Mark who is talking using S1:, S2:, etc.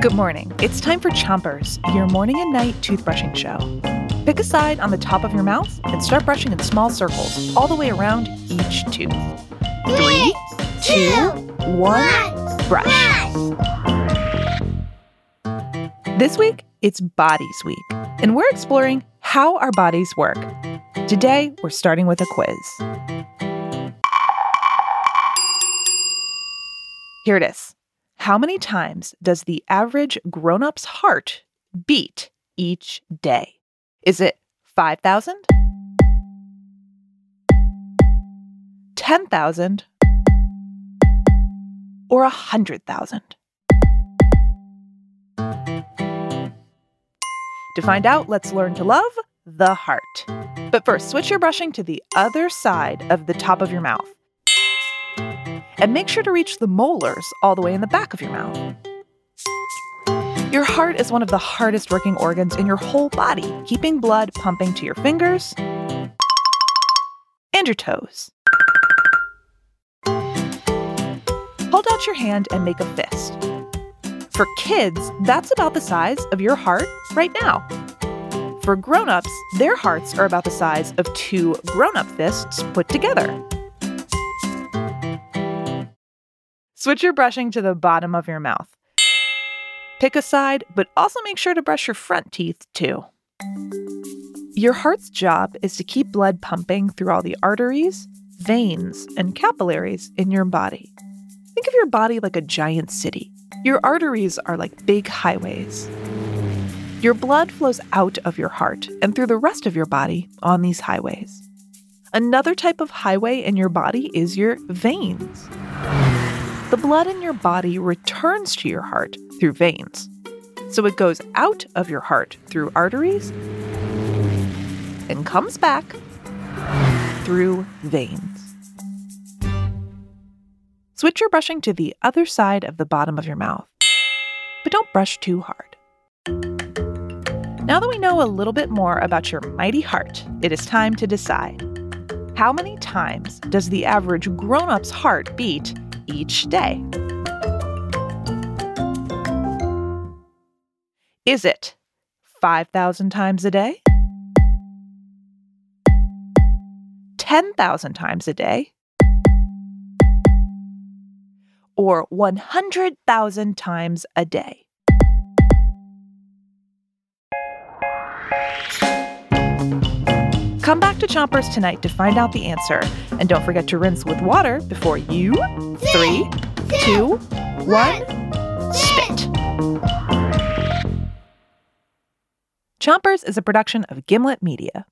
S1: Good morning. It's time for Chompers, your morning and night toothbrushing show. Pick a side on the top of your mouth and start brushing in small circles all the way around each tooth. Three, two, one, brush. This week, it's Bodies Week, and we're exploring how our bodies work. Today, we're starting with a quiz. Here it is. How many times does the average grown up's heart beat each day? Is it 5,000? 10,000? Or 100,000? To find out, let's learn to love the heart. But first, switch your brushing to the other side of the top of your mouth. And make sure to reach the molars all the way in the back of your mouth. Your heart is one of the hardest working organs in your whole body, keeping blood pumping to your fingers and your toes. Hold out your hand and make a fist. For kids, that's about the size of your heart right now. For grown-ups, their hearts are about the size of two grown-up fists put together. Switch your brushing to the bottom of your mouth. Pick a side, but also make sure to brush your front teeth too. Your heart's job is to keep blood pumping through all the arteries, veins, and capillaries in your body. Think of your body like a giant city. Your arteries are like big highways. Your blood flows out of your heart and through the rest of your body on these highways. Another type of highway in your body is your veins. The blood in your body returns to your heart through veins. So it goes out of your heart through arteries and comes back through veins. Switch your brushing to the other side of the bottom of your mouth, but don't brush too hard. Now that we know a little bit more about your mighty heart, it is time to decide. How many times does the average grown up's heart beat each day? Is it 5,000 times a day? 10,000 times a day? Or 100,000 times a day? Come back to Chompers tonight to find out the answer. And don't forget to rinse with water before you, three, two, one, spit. Chompers is a production of Gimlet Media.